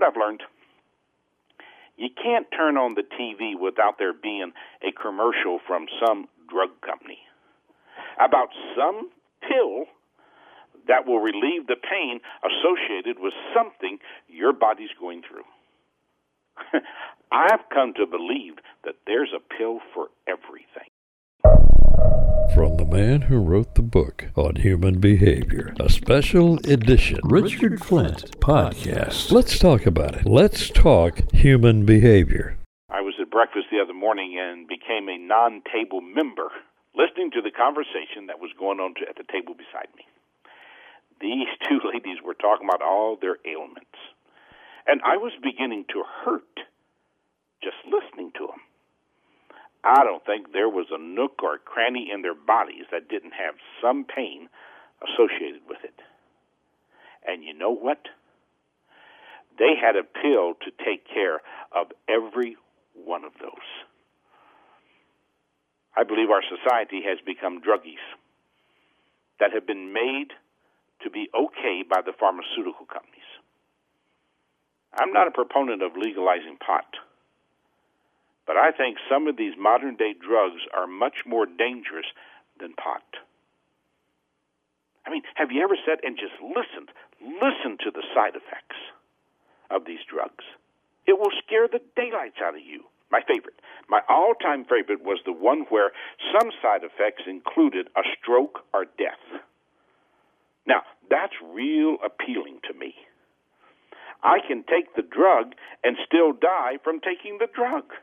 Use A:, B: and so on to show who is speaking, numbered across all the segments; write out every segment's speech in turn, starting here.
A: what I've learned? You can't turn on the TV without there being a commercial from some drug company about some pill that will relieve the pain associated with something your body's going through. I've come to believe that there's a pill for everything.
B: From the man who wrote the book on human behavior, a special edition Richard Flint podcast. Let's talk about it. Let's talk human behavior.
A: I was at breakfast the other morning and became a non table member, listening to the conversation that was going on at the table beside me. These two ladies were talking about all their ailments. And I was beginning to hurt just listening to them. I don't think there was a nook or a cranny in their bodies that didn't have some pain associated with it. And you know what? They had a pill to take care of every one of those. I believe our society has become druggies that have been made to be okay by the pharmaceutical companies. I'm not a proponent of legalizing pot. But I think some of these modern day drugs are much more dangerous than pot. I mean, have you ever sat and just listened, listened to the side effects of these drugs? It will scare the daylights out of you. My favorite, my all time favorite was the one where some side effects included a stroke or death. Now, that's real appealing to me. I can take the drug and still die from taking the drug.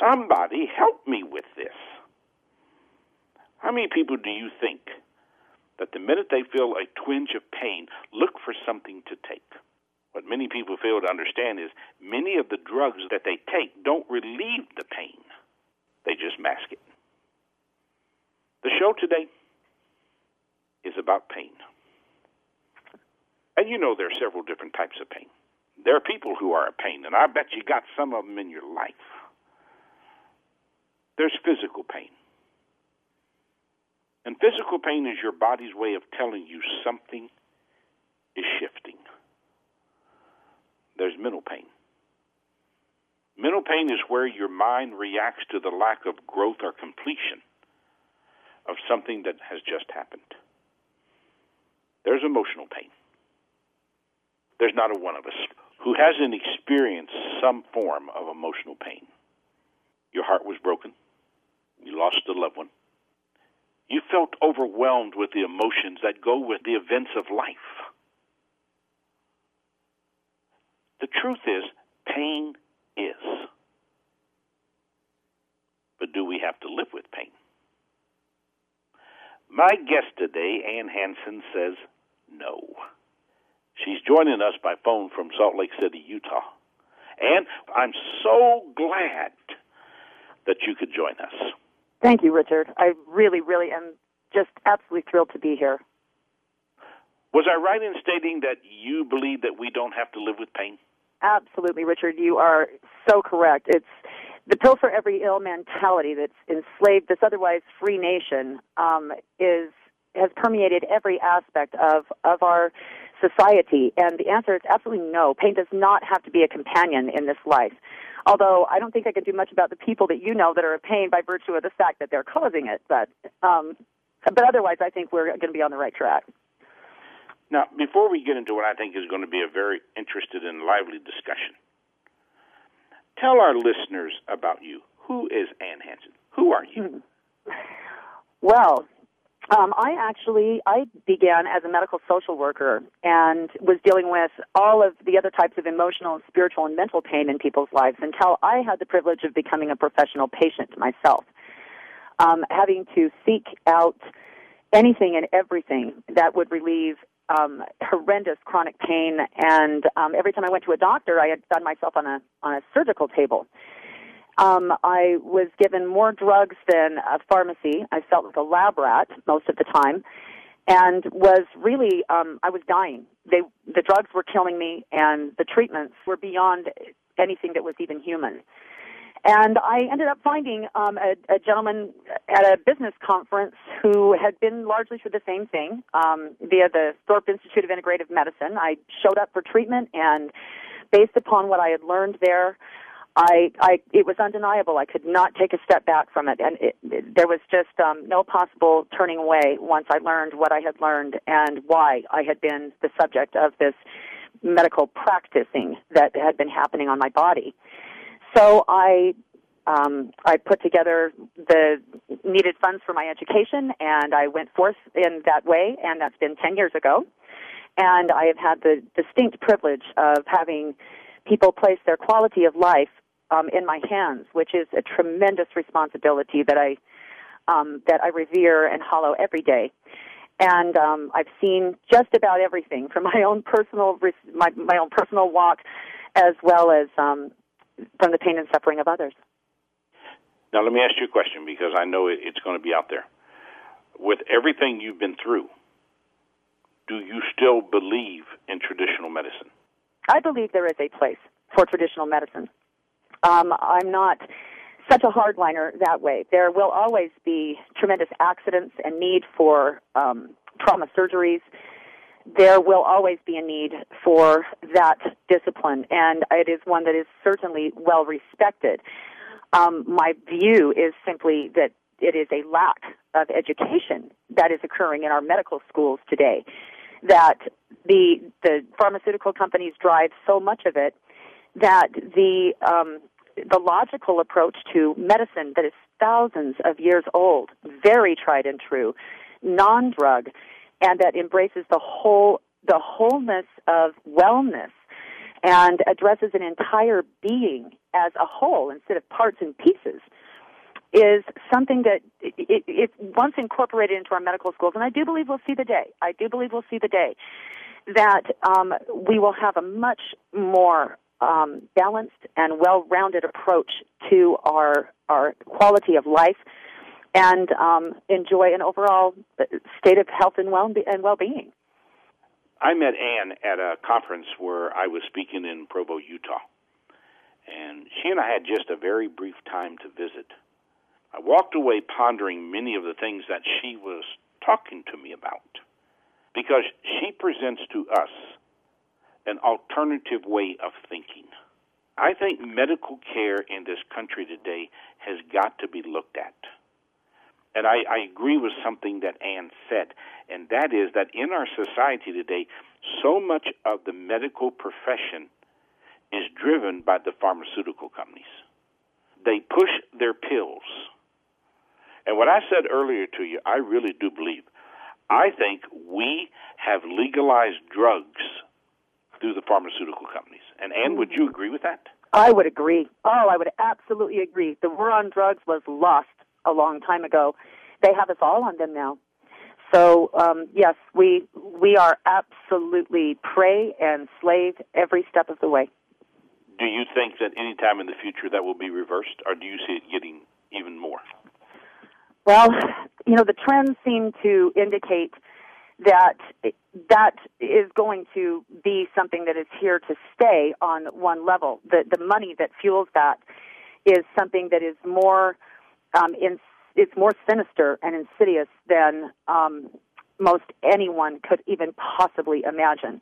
A: Somebody help me with this. How many people do you think that the minute they feel a twinge of pain, look for something to take? What many people fail to understand is many of the drugs that they take don't relieve the pain, they just mask it. The show today is about pain. And you know there are several different types of pain. There are people who are a pain, and I bet you got some of them in your life. There's physical pain. And physical pain is your body's way of telling you something is shifting. There's mental pain. Mental pain is where your mind reacts to the lack of growth or completion of something that has just happened. There's emotional pain. There's not a one of us who hasn't experienced some form of emotional pain. Your heart was broken. You lost a loved one. You felt overwhelmed with the emotions that go with the events of life. The truth is, pain is. But do we have to live with pain? My guest today, Ann Hanson, says no. She's joining us by phone from Salt Lake City, Utah. And I'm so glad that you could join us.
C: Thank you, Richard. I really, really am just absolutely thrilled to be here.
A: Was I right in stating that you believe that we don't have to live with pain?
C: Absolutely, Richard. You are so correct. It's the pill for every ill mentality that's enslaved this otherwise free nation um, is has permeated every aspect of of our society. And the answer is absolutely no. Pain does not have to be a companion in this life. Although I don't think I can do much about the people that you know that are in pain by virtue of the fact that they're causing it. But um, but otherwise, I think we're going to be on the right track.
A: Now, before we get into what I think is going to be a very interested and lively discussion, tell our listeners about you. Who is Ann Hanson? Who are you?
C: Well, um, I actually I began as a medical social worker and was dealing with all of the other types of emotional, spiritual, and mental pain in people's lives until I had the privilege of becoming a professional patient myself, um, having to seek out anything and everything that would relieve um, horrendous chronic pain. And um, every time I went to a doctor, I had found myself on a on a surgical table um, I was given more drugs than a pharmacy. I felt like a lab rat most of the time, and was really um, I was dying. They the drugs were killing me, and the treatments were beyond anything that was even human. And I ended up finding um, a, a gentleman at a business conference who had been largely through the same thing um, via the Thorpe Institute of Integrative Medicine. I showed up for treatment, and based upon what I had learned there, I, I, it was undeniable. I could not take a step back from it, and it, it, there was just um, no possible turning away once I learned what I had learned and why I had been the subject of this medical practicing that had been happening on my body. So I um, I put together the needed funds for my education, and I went forth in that way, and that's been 10 years ago. And I have had the distinct privilege of having people place their quality of life um, in my hands, which is a tremendous responsibility that I um, that I revere and hollow every day. And um, I've seen just about everything from my own personal my, my own personal walk, as well as um, from the pain and suffering of others.
A: Now, let me ask you a question because I know it's going to be out there. With everything you've been through, do you still believe in traditional medicine?
C: I believe there is a place for traditional medicine. Um, I'm not such a hardliner that way. There will always be tremendous accidents and need for um, trauma surgeries there will always be a need for that discipline, and it is one that is certainly well respected. Um, my view is simply that it is a lack of education that is occurring in our medical schools today. That the the pharmaceutical companies drive so much of it that the um, the logical approach to medicine that is thousands of years old, very tried and true, non-drug, and that embraces the whole the wholeness of wellness and addresses an entire being as a whole instead of parts and pieces is something that it, it, once incorporated into our medical schools, and I do believe we'll see the day. I do believe we'll see the day that um, we will have a much more um, balanced and well-rounded approach to our our quality of life and um, enjoy an overall state of health and well and well-being.
A: I met Ann at a conference where I was speaking in Provo, Utah, and she and I had just a very brief time to visit. I walked away pondering many of the things that she was talking to me about because she presents to us an alternative way of thinking. I think medical care in this country today has got to be looked at and I, I agree with something that Ann said, and that is that in our society today, so much of the medical profession is driven by the pharmaceutical companies. They push their pills. And what I said earlier to you, I really do believe. I think we have legalized drugs through the pharmaceutical companies. And Ann, would you agree with that?
C: I would agree. Oh, I would absolutely agree. The war on drugs was lost a long time ago. They have us all on them now. So um, yes, we we are absolutely prey and slave every step of the way.
A: Do you think that any time in the future that will be reversed, or do you see it getting even more?
C: Well, you know, the trends seem to indicate that that is going to be something that is here to stay on one level. The the money that fuels that is something that is more um, in, it's more sinister and insidious than um, most anyone could even possibly imagine.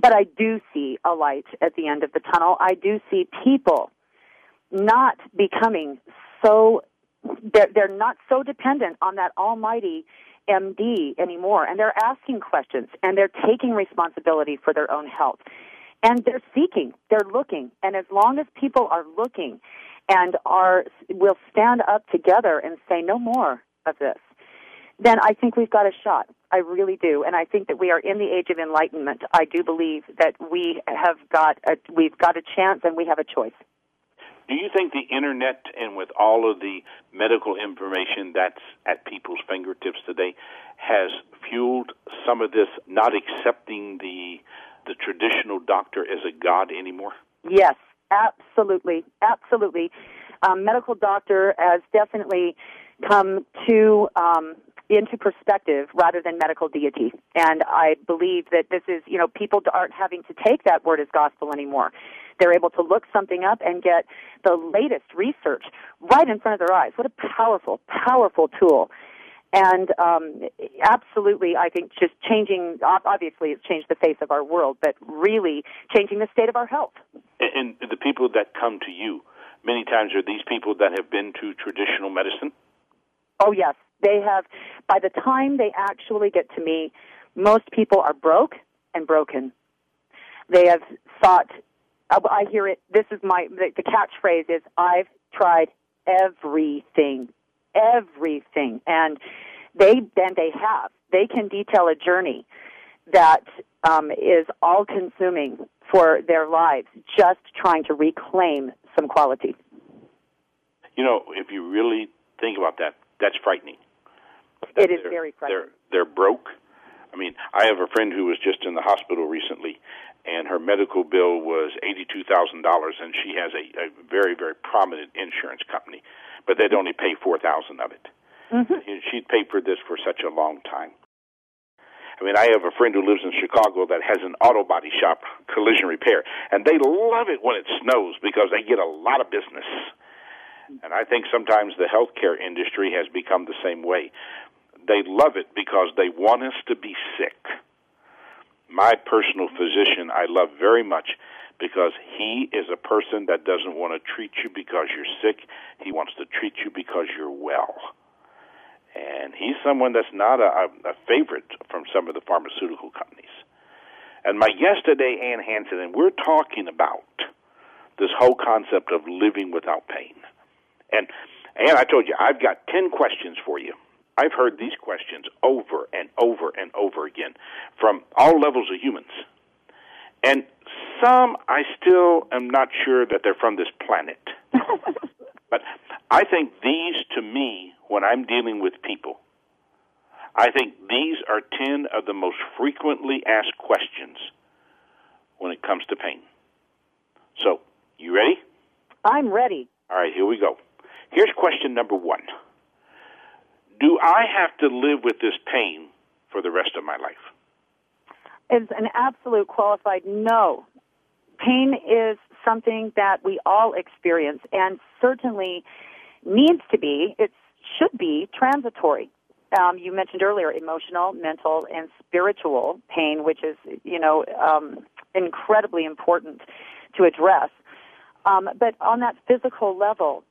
C: But I do see a light at the end of the tunnel. I do see people not becoming so they're, they're not so dependent on that almighty MD anymore, and they're asking questions and they're taking responsibility for their own health. And they're seeking, they're looking, and as long as people are looking and are will stand up together and say no more of this, then I think we've got a shot. I really do, and I think that we are in the age of enlightenment. I do believe that we have got a, we've got a chance and we have a choice.
A: Do you think the internet and with all of the medical information that's at people's fingertips today has fueled some of this not accepting the the traditional doctor as a god anymore?
C: Yes, Absolutely, absolutely. Um, medical doctor has definitely come to um, into perspective rather than medical deity. And I believe that this is, you know, people aren't having to take that word as gospel anymore. They're able to look something up and get the latest research right in front of their eyes. What a powerful, powerful tool. And um, absolutely, I think just changing, obviously, it's changed the face of our world, but really changing the state of our health.
A: And, the people that come to you, many times are these people that have been to traditional medicine?
C: Oh, yes. They have, by the time they actually get to me, most people are broke and broken. They have thought, I hear it, this is my, the, catchphrase is, I've tried everything, everything. And they, and they have. They can detail a journey that um, is all consuming for their lives, just trying to reclaim some quality.
A: You know, if you really think about that, that's frightening.
C: It is very frightening.
A: They're, they're broke. I mean, I have a friend who was just in the hospital recently, and her medical bill was eighty-two thousand dollars, and she has a, a very, very prominent insurance company, but they'd only pay four thousand of it. Mm-hmm. She'd paid for this for such a long time. I mean, I have a friend who lives in Chicago that has an auto body shop, collision repair, and they love it when it snows because they get a lot of business. And I think sometimes the healthcare industry has become the same way. They love it because they want us to be sick. My personal physician, I love very much because he is a person that doesn't want to treat you because you're sick. He wants to treat you because you're well. And he's someone that's not a, a favorite from some of the pharmaceutical companies. And my guest today, Ann Hanson, and we're talking about this whole concept of living without pain. And and I told you I've got 10 questions for you. I've heard these questions over and over and over again from all levels of humans. And some I still am not sure that they're from this planet. but I think these to me when I'm dealing with people I think these are 10 of the most frequently asked questions when it comes to pain. So, you ready?
C: I'm ready.
A: All right, here we go. Here's question number one Do I have to live with this pain for the rest of my life?
C: It's an absolute qualified no. Pain is something that we all experience and certainly needs to be, it should be transitory. Um, you mentioned earlier emotional, mental, and spiritual pain, which is, you know, um, incredibly important to address. Um, but on that physical level,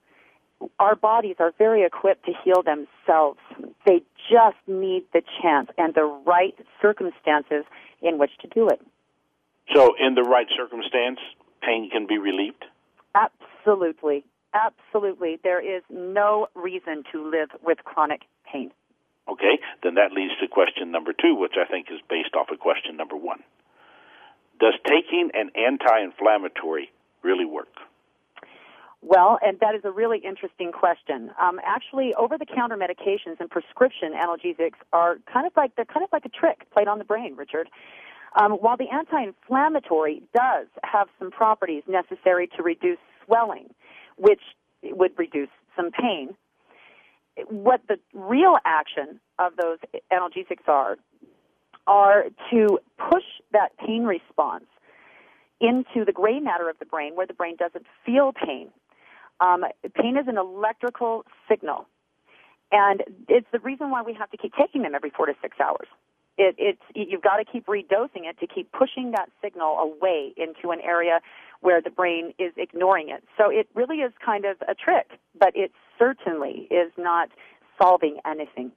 C: our bodies are very equipped to heal themselves. They just need the chance and the right circumstances in which to do it.
A: So, in the right circumstance, pain can be relieved?
C: Absolutely. Absolutely. There is no reason to live with chronic pain.
A: Okay, then that leads to question number two, which I think is based off of question number one. Does taking an anti inflammatory really work?
C: Well, and that is a really interesting question. Um, actually, over-the-counter medications and prescription analgesics are kind of like they're kind of like a trick played on the brain, Richard. Um, while the anti-inflammatory does have some properties necessary to reduce swelling, which would reduce some pain, what the real action of those analgesics are are to push that pain response into the gray matter of the brain where the brain doesn't feel pain. Um, pain is an electrical signal, and it's the reason why we have to keep taking them every four to six hours. It, it's you've got to keep redosing it to keep pushing that signal away into an area where the brain is ignoring it. So it really is kind of a trick, but it certainly is not solving anything.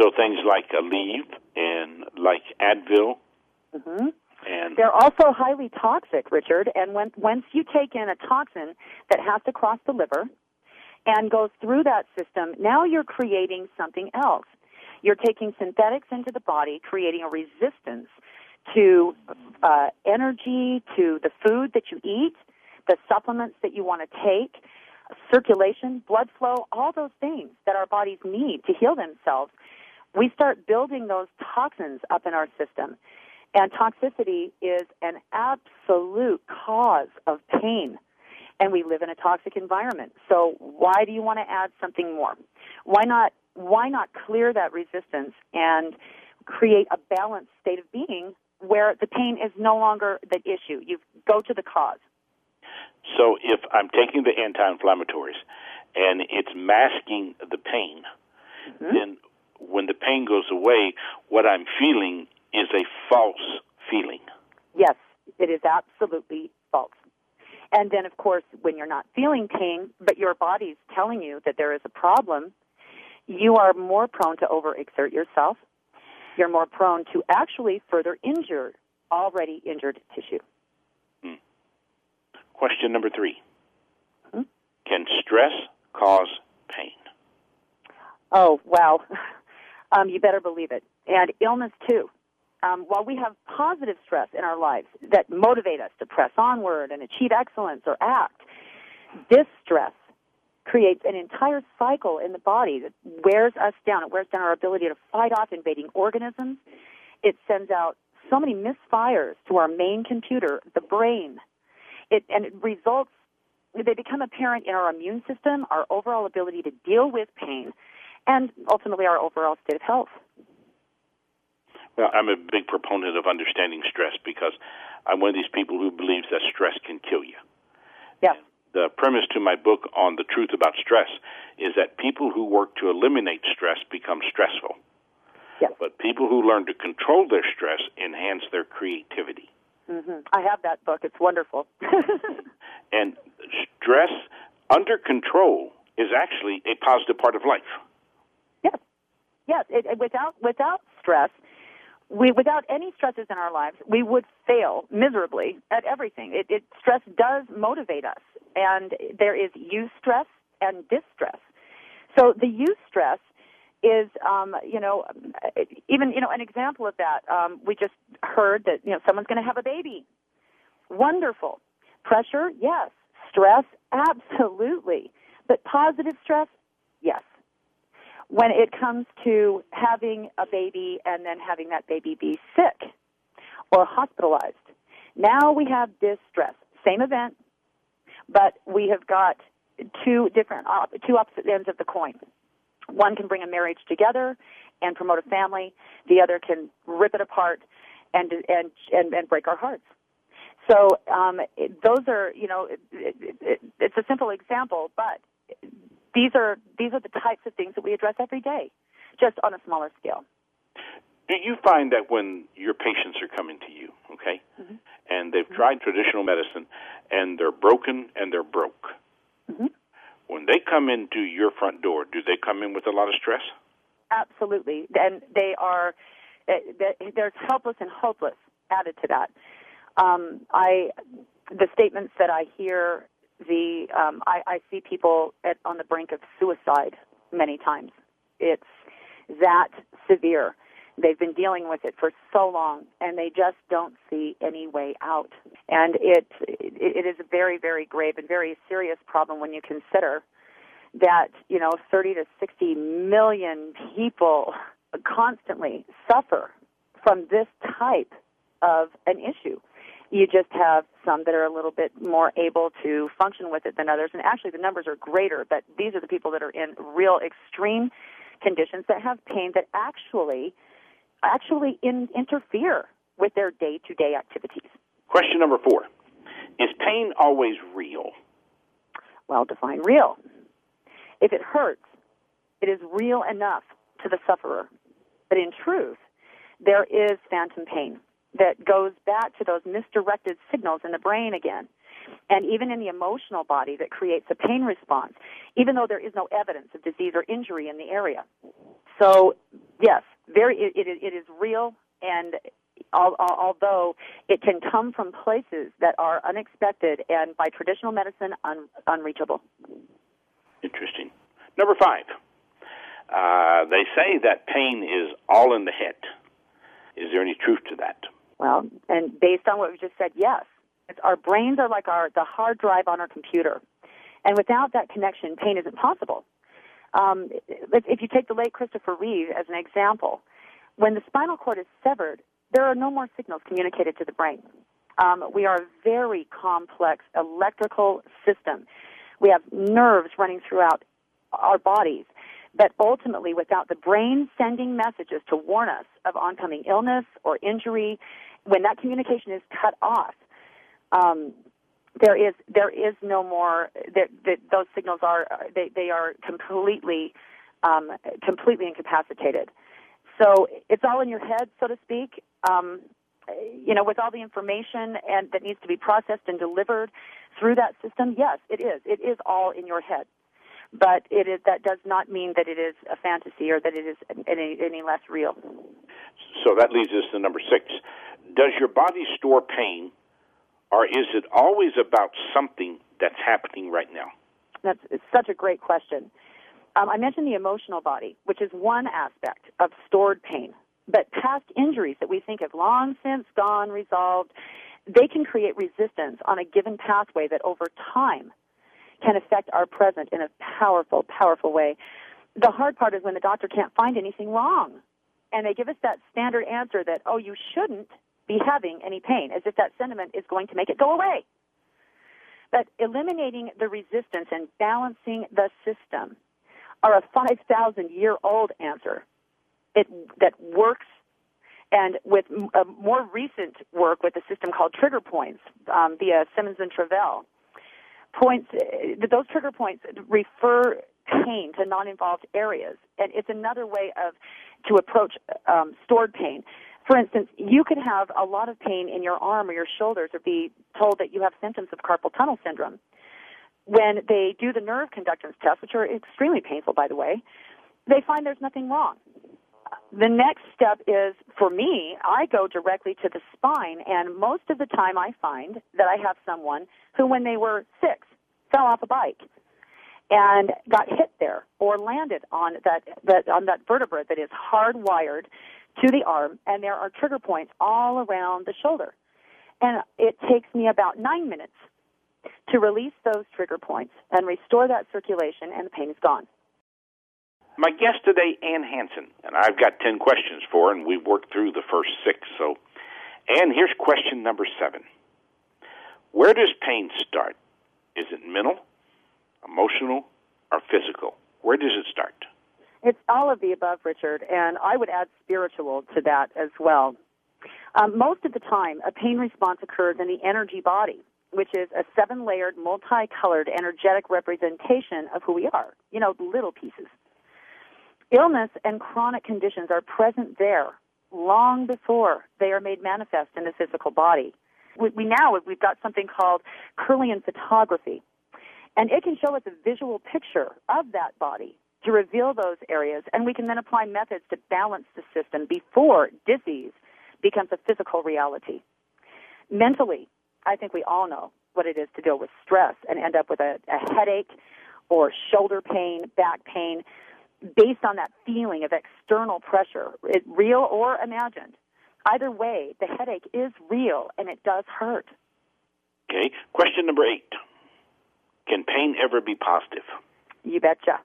A: So things like Aleve and like Advil.
C: Mm-hmm. And they're also highly toxic, Richard. And when, once you take in a toxin that has to cross the liver and goes through that system, now you're creating something else. You're taking synthetics into the body, creating a resistance to uh, energy, to the food that you eat, the supplements that you want to take, circulation, blood flow, all those things that our bodies need to heal themselves. We start building those toxins up in our system. And toxicity is an absolute cause of pain. And we live in a toxic environment. So why do you want to add something more? Why not why not clear that resistance and create a balanced state of being where the pain is no longer the issue. You go to the cause.
A: So if I'm taking the anti-inflammatories and it's masking the pain, mm-hmm. then when the pain goes away, what I'm feeling is a false feeling.
C: Yes, it is absolutely false. And then, of course, when you're not feeling pain, but your body's telling you that there is a problem, you are more prone to overexert yourself. You're more prone to actually further injure already injured tissue. Hmm.
A: Question number 3 hmm? Can stress cause pain?
C: Oh, wow. um, you better believe it. And illness, too. Um, while we have positive stress in our lives that motivate us to press onward and achieve excellence or act, this stress creates an entire cycle in the body that wears us down. It wears down our ability to fight off invading organisms. It sends out so many misfires to our main computer, the brain. It, and it results, they become apparent in our immune system, our overall ability to deal with pain, and ultimately our overall state of health.
A: Well, I'm a big proponent of understanding stress because I'm one of these people who believes that stress can kill you.
C: Yeah.
A: The premise to my book on the truth about stress is that people who work to eliminate stress become stressful.
C: Yeah.
A: But people who learn to control their stress enhance their creativity.
C: Mm-hmm. I have that book. It's wonderful.
A: and stress under control is actually a positive part of life.
C: Yes. Yes. It, it, without without stress, we, without any stresses in our lives, we would fail miserably at everything. It, it, stress does motivate us, and there is eustress and distress. So the use stress is, um, you know, even you know an example of that. Um, we just heard that you know someone's going to have a baby. Wonderful. Pressure, yes. Stress, absolutely. But positive stress, yes when it comes to having a baby and then having that baby be sick or hospitalized. Now we have distress. Same event, but we have got two different, two opposite ends of the coin. One can bring a marriage together and promote a family. The other can rip it apart and and and, and break our hearts. So um, those are, you know, it, it, it, it's a simple example, but these are these are the types of things that we address every day, just on a smaller scale.
A: Do you find that when your patients are coming to you, okay, mm-hmm. and they've mm-hmm. tried traditional medicine and they're broken and they're broke, mm-hmm. when they come into your front door, do they come in with a lot of stress?
C: Absolutely, and they are. Eh, there's helpless and hopeless added to that. Um, I, the statements that I hear the um, I, I see people at, on the brink of suicide many times. It's that severe. They've been dealing with it for so long, and they just don't see any way out. And it it is a very very grave and very serious problem when you consider that you know 30 to 60 million people constantly suffer from this type of an issue you just have some that are a little bit more able to function with it than others. And actually, the numbers are greater, but these are the people that are in real extreme conditions that have pain that actually actually in, interfere with their day-to-day activities.
A: Question number four: Is pain always real?
C: Well, define real. If it hurts, it is real enough to the sufferer. But in truth, there is phantom pain that goes back to those misdirected signals in the brain again. And even in the emotional body that creates a pain response, even though there is no evidence of disease or injury in the area. So, yes, very, it, it, it is real, and although it can come from places that are unexpected and by traditional medicine un, unreachable.
A: Interesting. Number five, uh, they say that pain is all in the head. Is there any truth to that?
C: Well, and based on what we just said, yes. It's, our brains are like our the hard drive on our computer, and without that connection, pain isn't possible. Um, if, you take the late Christopher Reeve as an example, when the spinal cord is severed, there are no more signals communicated to the brain. Um, we are a very complex electrical system. We have nerves running throughout our bodies. But ultimately, without the brain sending messages to warn us of oncoming illness or injury when that communication is cut off, um, there is there is no more those signals are they, they are completely um, completely incapacitated. So it's all in your head, so to speak. Um, you know, with all the information and that needs to be processed and delivered through that system, yes, it is. It is all in your head. But it is that does not mean that it is a fantasy or that it is any, any less real.
A: So that leads us to number six. Does your body store pain, or is it always about something that's happening right now?
C: That's such a great question. Um, I mentioned the emotional body, which is one aspect of stored pain. But past injuries that we think have long since gone, resolved, they can create resistance on a given pathway that over time can affect our present in a powerful, powerful way. The hard part is when the doctor can't find anything wrong. And they give us that standard answer that, oh, you shouldn't be having any pain, as if that sentiment is going to make it go away. But eliminating the resistance and balancing the system are a 5,000 year old answer it, that works and with more recent work with a system called trigger points um, via Simons and Travell, points those trigger points refer pain to non-involved areas, and it's another way of to approach um, stored pain. For instance, you could have a lot of pain in your arm or your shoulders, or be told that you have symptoms of carpal tunnel syndrome when they do the nerve conductance tests, which are extremely painful, by the way, they find there's nothing wrong. The next step is, for me, I go directly to the spine, and most of the time I find that I have someone who, when they were six, fell off a bike and got hit there or landed on that, that on that vertebra that is hardwired to the arm, and there are trigger points all around the shoulder. And it takes me about nine minutes to release those trigger points and restore that circulation, and the pain is gone.
A: My guest today, Ann Hanson, and I've got 10 questions for her, and we've worked through the first six. So, Ann, here's question number seven Where does pain start? Is it mental, emotional, or physical? Where does it start?
C: It's all of the above, Richard, and I would add spiritual to that as well. Um, most of the time, a pain response occurs in the energy body which is a seven layered, multicolored, energetic representation of who we are. You know, little pieces. Illness and chronic conditions are present there long before they are made manifest in the physical body. We, we now, we've got something called Kirlian photography, and it can show us a visual picture of that body to reveal those areas, and we can then apply methods to balance the system before disease becomes a physical reality. Mentally, I think we all know what it is to deal with stress and end up with a, a headache or shoulder pain, back pain, based on that feeling of external pressure, it, real or imagined. Either way, the headache is real and it does hurt.
A: Okay. Question number eight Can pain ever be positive?
C: You betcha.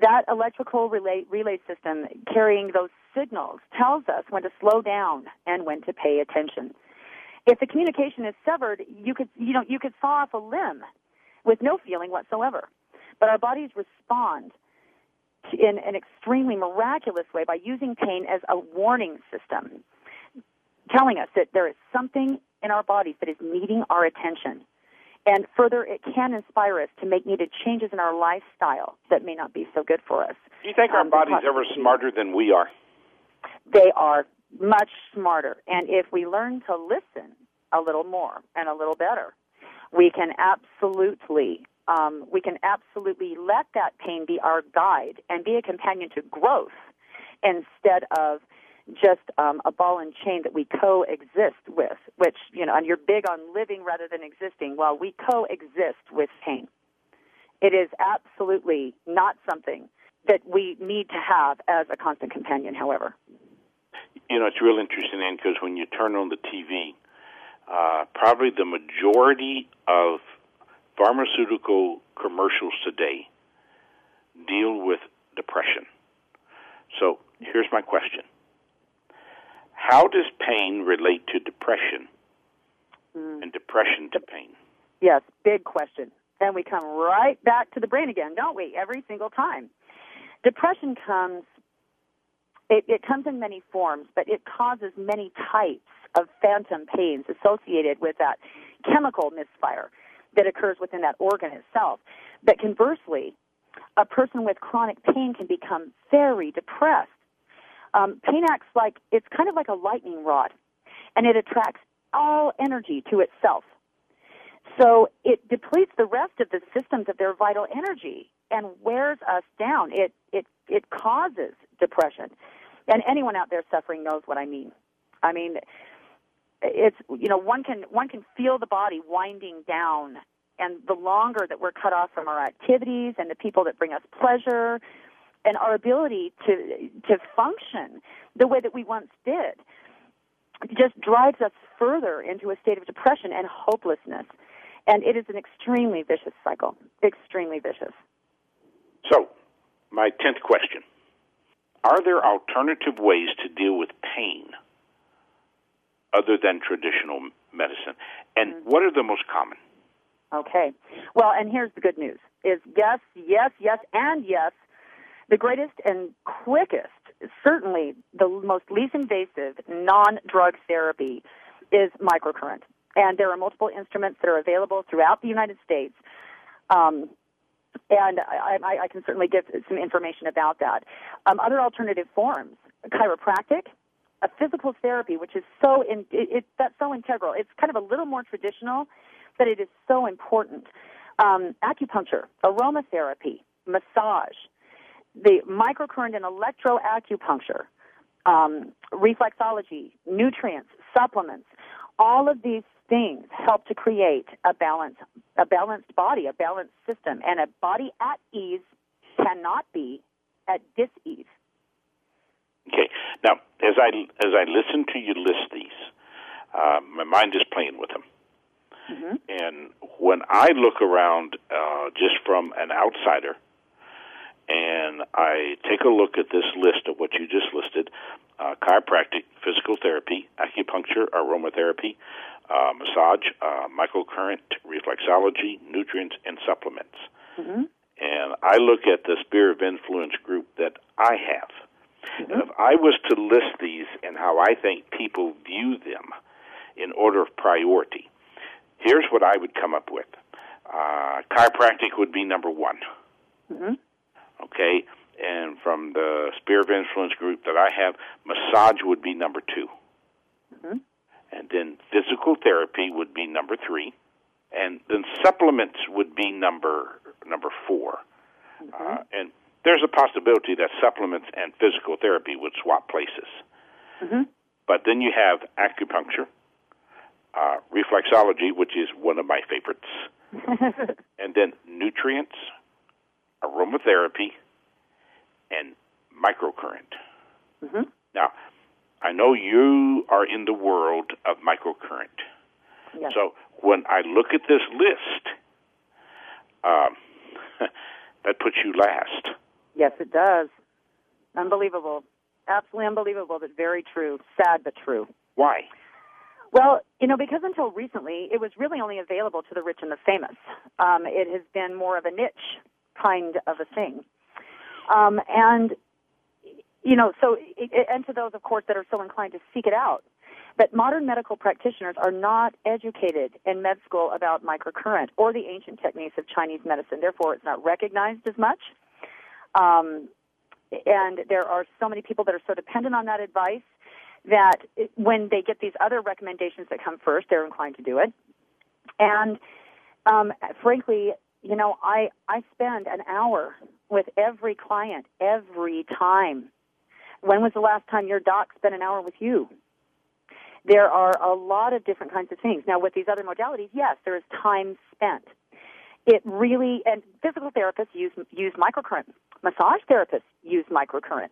C: That electrical relay, relay system carrying those signals tells us when to slow down and when to pay attention. If the communication is severed, you could, you know, you could saw off a limb with no feeling whatsoever. But our bodies respond in an extremely miraculous way by using pain as a warning system, telling us that there is something in our bodies that is needing our attention. And further, it can inspire us to make needed changes in our lifestyle that may not be so good for us.
A: Do you think our um, body's ever smarter than we are?
C: They are much smarter. And if we learn to listen a little more and a little better, we can absolutely um, we can absolutely let that pain be our guide and be a companion to growth instead of just um, a ball and chain that we coexist with, which, you know, and you're big on living rather than existing. Well, we coexist with pain. It is absolutely not something that we need to have as a constant companion, however
A: you know, it's real interesting, because when you turn on the TV, uh, probably the majority of pharmaceutical commercials today deal with depression. So here's my question How does pain relate to depression mm. and depression to pain?
C: Yes, big question. And we come right back to the brain again, don't we? Every single time. Depression comes it, it comes in many forms, but it causes many types of phantom pains associated with that chemical misfire that occurs within that organ itself. But conversely, a person with chronic pain can become very depressed. Um, pain acts like it's kind of like a lightning rod, and it attracts all energy to itself. So it depletes the rest of the systems of their vital energy and wears us down. It it it causes depression, and anyone out there suffering knows what I mean. I mean, it's you know one can one can feel the body winding down. And the longer that we're cut off from our activities and the people that bring us pleasure and our ability to to function the way that we once did just drives us further into a state of depression and hopelessness. And it is an extremely vicious cycle. Extremely vicious.
A: So my 10th question. Are there alternative ways to deal with pain other than traditional medicine and mm-hmm. what are the most common
C: Okay. Well, and here's the good news: is yes, yes, yes, and yes. The greatest and quickest, certainly the most least invasive non-drug therapy is microcurrent, and there are multiple instruments that are available throughout the United States. Um, and I, I, I, can certainly give some information about that. Um, other alternative forms, chiropractic, a physical therapy, which is so in, it, it, that's so integral. It's kind of a little more traditional but it is so important. Um, acupuncture, aromatherapy, massage, the microcurrent and electroacupuncture, um, reflexology, nutrients, supplements, all of these things help to create a balance, a balanced body, a balanced system, and a body at ease cannot be at dis-ease.
A: Okay. Now, as I as I listen to you list these, uh, my mind is playing with them. Mm-hmm. And when I look around uh, just from an outsider, and I take a look at this list of what you just listed uh, chiropractic, physical therapy, acupuncture, aromatherapy, uh, massage, uh, microcurrent, reflexology, nutrients, and supplements. Mm-hmm. And I look at the sphere of influence group that I have. If I was to list these and how I think people view them in order of priority, Here's what I would come up with. Uh, chiropractic would be number one. Mm-hmm. Okay, and from the Sphere of Influence group that I have, massage would be number 2 mm-hmm. and then physical therapy would be number three, and then supplements would be number number 4 and there's a possibility that supplements and physical therapy would swap places. Mm-hmm. But then you have acupuncture, uh, reflexology, which is one of my favorites, and then nutrients, aromatherapy, and microcurrent. Mm-hmm. Now, I know you are in the world of microcurrent. Yes. So when I look at this list, um, that puts you last.
C: Yes, it does. Unbelievable. Absolutely unbelievable, but very true. Sad, but true.
A: Why?
C: Well, you know, because until recently, it was really only available to the rich and the famous. Um, it has been more of a niche kind of a thing. Um, and, you know, so, it, and to those, of course, that are so inclined to seek it out. But modern medical practitioners are not educated in med school about microcurrent or the ancient techniques of Chinese medicine. Therefore, it's not recognized as much. Um, and there are so many people that are so dependent on that advice that it, when they get these other recommendations that come first, they're inclined to do it. And um, frankly, you know, I I spend an hour with every client every time. When was the last time your doc spent an hour with you? There are a lot of different kinds of things. Now, with these other modalities, yes, there is time spent. It really, and physical therapists use use microcurrent. Massage therapists use microcurrent.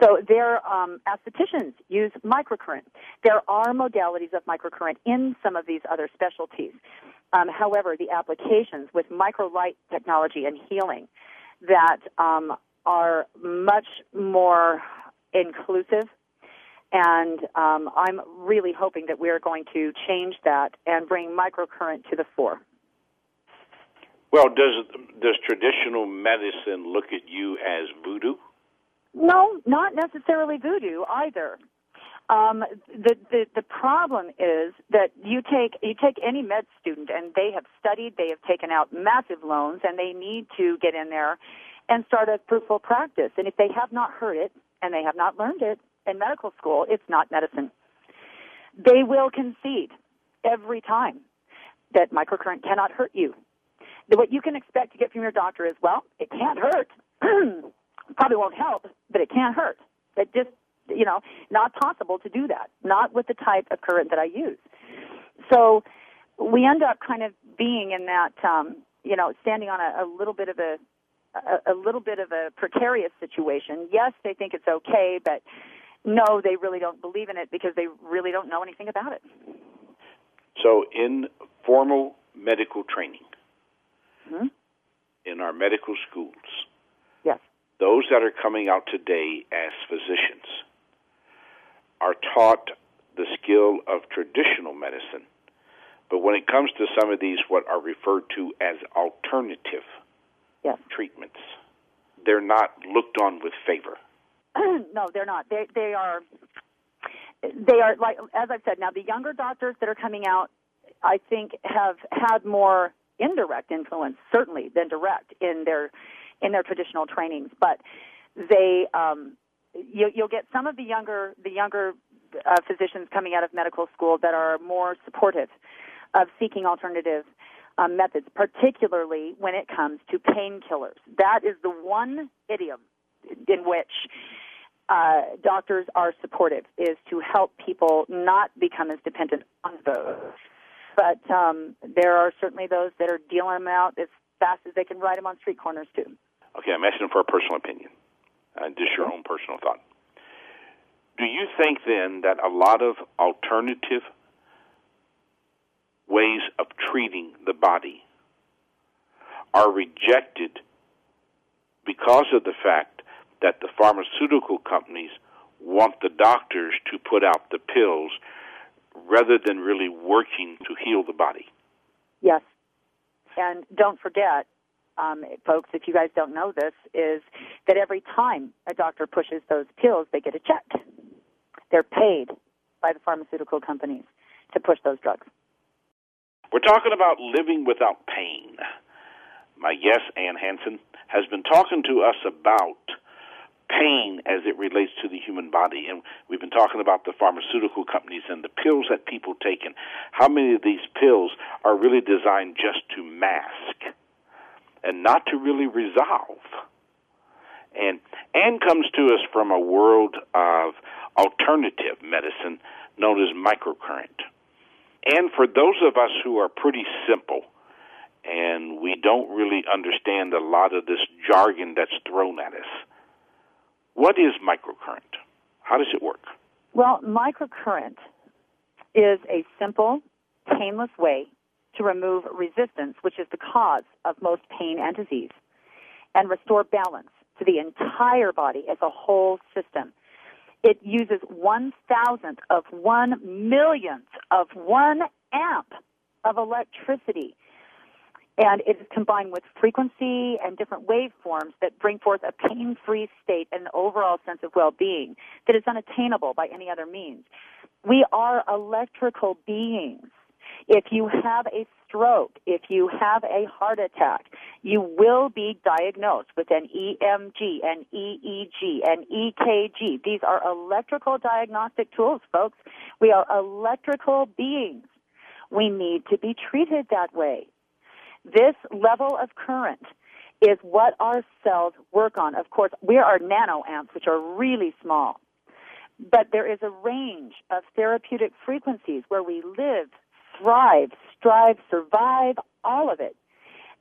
C: So their um, aestheticians use microcurrent. There are modalities of microcurrent in some of these other specialties. Um, however, the applications with microlight technology and healing that um, are much more inclusive and um, I'm really hoping that we're going to change that and bring microcurrent to the fore.
A: Well, does does traditional medicine look at you as voodoo?
C: No, not necessarily voodoo either. Um, the, the the problem is that you take you take any med student and they have studied, they have taken out massive loans, and they need to get in there and start a fruitful practice. And if they have not heard it and they have not learned it in medical school, it's not medicine. They will concede every time that microcurrent cannot hurt you. What you can expect to get from your doctor is, well, it can't hurt. Probably won't help, but it can't hurt. It just, you know, not possible to do that. Not with the type of current that I use. So we end up kind of being in that, um, you know, standing on a, a little bit of a, a, a little bit of a precarious situation. Yes, they think it's okay, but no, they really don't believe in it because they really don't know anything about it.
A: So, in formal medical training,
C: hmm
A: in our medical schools,
C: Yes.
A: those that are coming out today as physicians are taught the skill of traditional medicine. But when it comes to some of these, what are referred to as alternative
C: Yes.
A: treatments, they're not looked on with favor.
C: no, they're not. They they are they are like as I've said. Now the younger doctors that are coming out, I think, have had more indirect influence certainly than direct in their in their traditional trainings. But they um, you, you'll get some of the younger the younger uh, physicians coming out of medical school that are more supportive of seeking alternative um, methods, particularly when it comes to painkillers. That is the one idiom in which uh, doctors are supportive is to help people not become as dependent on those. But um, there are certainly those that are dealing them out as fast as they can ride them on street corners too.
A: Okay, I'm asking for a personal opinion, uh, just your own personal thought. Do you think then that a lot of alternative ways of treating the body are rejected because of the fact that the pharmaceutical companies want the doctors to put out the pills rather than really working to heal the body?
C: Yes. And don't forget, um, folks, if you guys don't know this, is that every time a doctor pushes those pills, they get a check. They're paid by the pharmaceutical companies to push those drugs.
A: We're talking about living without pain. My guest, Ann Hansen, has been talking to us about pain as it relates to the human body. And we've been talking about the pharmaceutical companies and the pills that people take and how many of these pills are really designed just to mask and not to really resolve. And Ann comes to us from a world of alternative medicine known as microcurrent. And for those of us who are pretty simple and we don't really understand a lot of this jargon that's thrown at us, what is microcurrent? How does it work?
C: Well, microcurrent is a simple, painless way to remove resistance, which is the cause of most pain and disease, and restore balance to the entire body as a whole system. It uses one thousandth of one millionth of one amp of electricity. And it is combined with frequency and different waveforms that bring forth a pain free state and an overall sense of well being that is unattainable by any other means. We are electrical beings. If you have a stroke, if you have a heart attack, you will be diagnosed with an EMG, an EEG, an EKG. These are electrical diagnostic tools, folks. We are electrical beings. We need to be treated that way. This level of current is what our cells work on. Of course, we are nanoamps, which are really small. But there is a range of therapeutic frequencies where we live, thrive, strive, survive, all of it.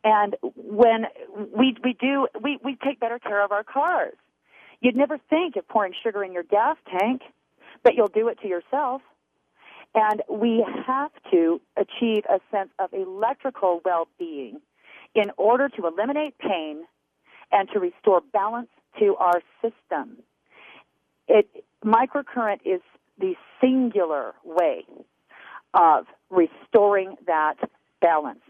C: And when we, we do, we, we take better care of our cars. You'd never think of pouring sugar in your gas tank, but you'll do it to yourself. And we have to achieve a sense of electrical well-being in order to eliminate pain and to restore balance to our system. It, microcurrent is the singular way of restoring that balance.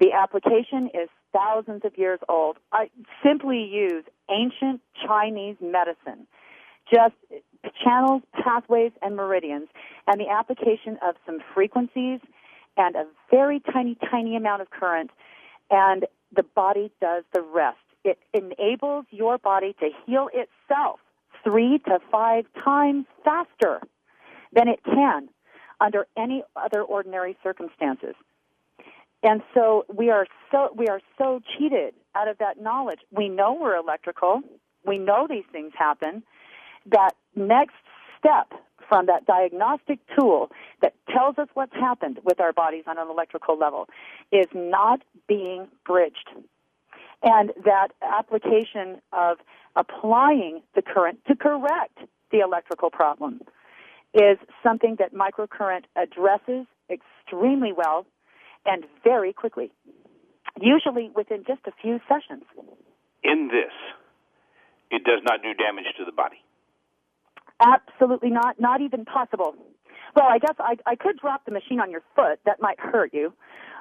C: The application is thousands of years old. I simply use ancient Chinese medicine. Just channels, pathways, and meridians, and the application of some frequencies and a very tiny, tiny amount of current, and the body does the rest. It enables your body to heal itself three to five times faster than it can under any other ordinary circumstances. And so we are so we are so cheated out of that knowledge. We know we're electrical. We know these things happen. That next step from that diagnostic tool that tells us what's happened with our bodies on an electrical level is not being bridged. And that application of applying the current to correct the electrical problem is something that microcurrent addresses extremely well and very quickly, usually within just a few sessions.
A: In this, it does not do damage to the body.
C: Absolutely not, not even possible. Well, I guess I, I could drop the machine on your foot. That might hurt you.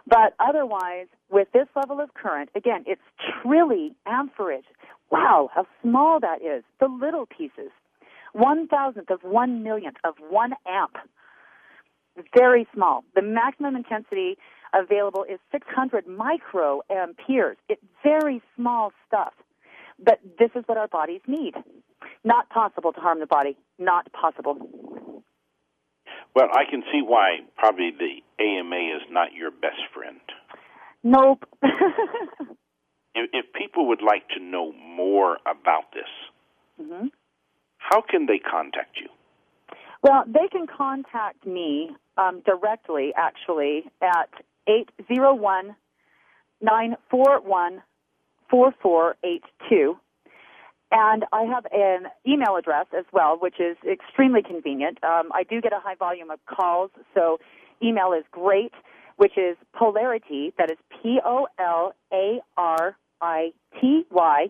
C: But otherwise, with this level of current, again, it's trilly amperage. Wow, how small that is. The little pieces. One thousandth of one millionth of one amp. Very small. The maximum intensity available is 600 microamperes. It's very small stuff. But this is what our bodies need. Not possible to harm the body. Not possible.
A: Well, I can see why probably the AMA is not your best friend.
C: Nope.
A: if, if, people would like to know more about this,
C: mm-hmm.
A: how can they contact you?
C: Well, they can contact me um, directly, actually, at 801 941 4482. And I have an email address as well, which is extremely convenient. Um, I do get a high volume of calls, so email is great, which is polarity, that is P O L A R I T Y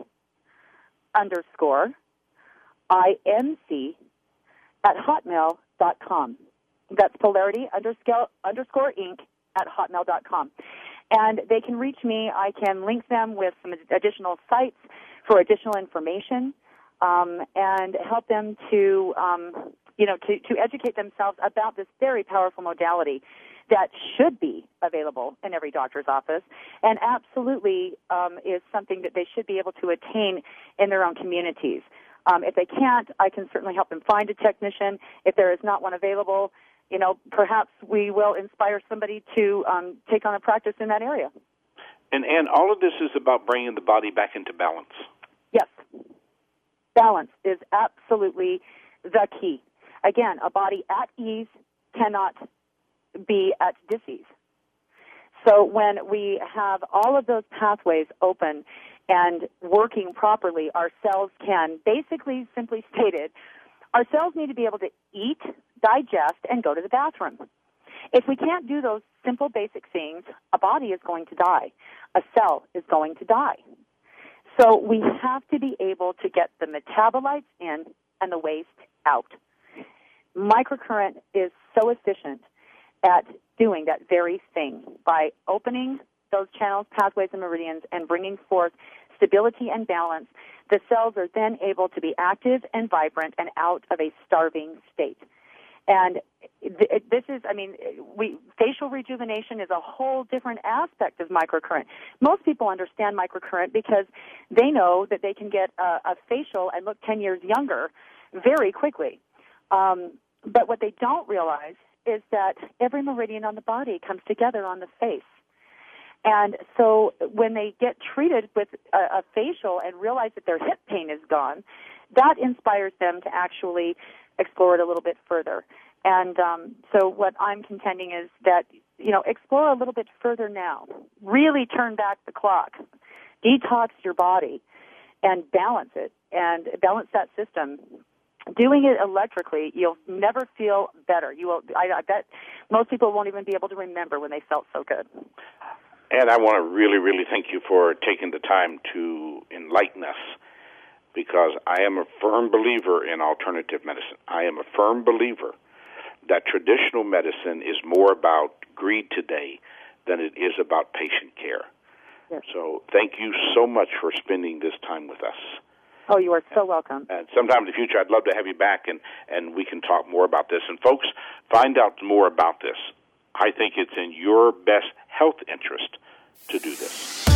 C: underscore I N C at hotmail.com. That's polarity underscore, underscore inc at hotmail.com. And they can reach me. I can link them with some additional sites for additional information um, and help them to, um, you know, to, to educate themselves about this very powerful modality that should be available in every doctor's office and absolutely um, is something that they should be able to attain in their own communities. Um, if they can't, I can certainly help them find a technician. If there is not one available, you know, perhaps we will inspire somebody to um, take on a practice in that area.
A: And and all of this is about bringing the body back into balance.
C: Yes, balance is absolutely the key. Again, a body at ease cannot be at disease. So when we have all of those pathways open and working properly, our cells can basically, simply stated, our cells need to be able to eat, digest, and go to the bathroom. If we can't do those simple basic things, a body is going to die. A cell is going to die. So we have to be able to get the metabolites in and the waste out. Microcurrent is so efficient at doing that very thing by opening those channels, pathways, and meridians and bringing forth stability and balance the cells are then able to be active and vibrant and out of a starving state. And this is, I mean, we, facial rejuvenation is a whole different aspect of microcurrent. Most people understand microcurrent because they know that they can get a, a facial and look 10 years younger very quickly. Um, but what they don't realize is that every meridian on the body comes together on the face. And so when they get treated with a, a facial and realize that their hip pain is gone, that inspires them to actually explore it a little bit further. And um, so what I'm contending is that, you know, explore a little bit further now. Really turn back the clock. Detox your body and balance it and balance that system. Doing it electrically, you'll never feel better. You will. I, I bet most people won't even be able to remember when they felt so good.
A: And I want to really, really thank you for taking the time to enlighten us because I am a firm believer in alternative medicine. I am a firm believer that traditional medicine is more about greed today than it is about patient care.
C: Yes.
A: So thank you so much for spending this time with us.
C: Oh, you are so welcome.
A: And sometime in the future, I'd love to have you back and, and we can talk more about this. And folks, find out more about this. I think it's in your best health interest to do this.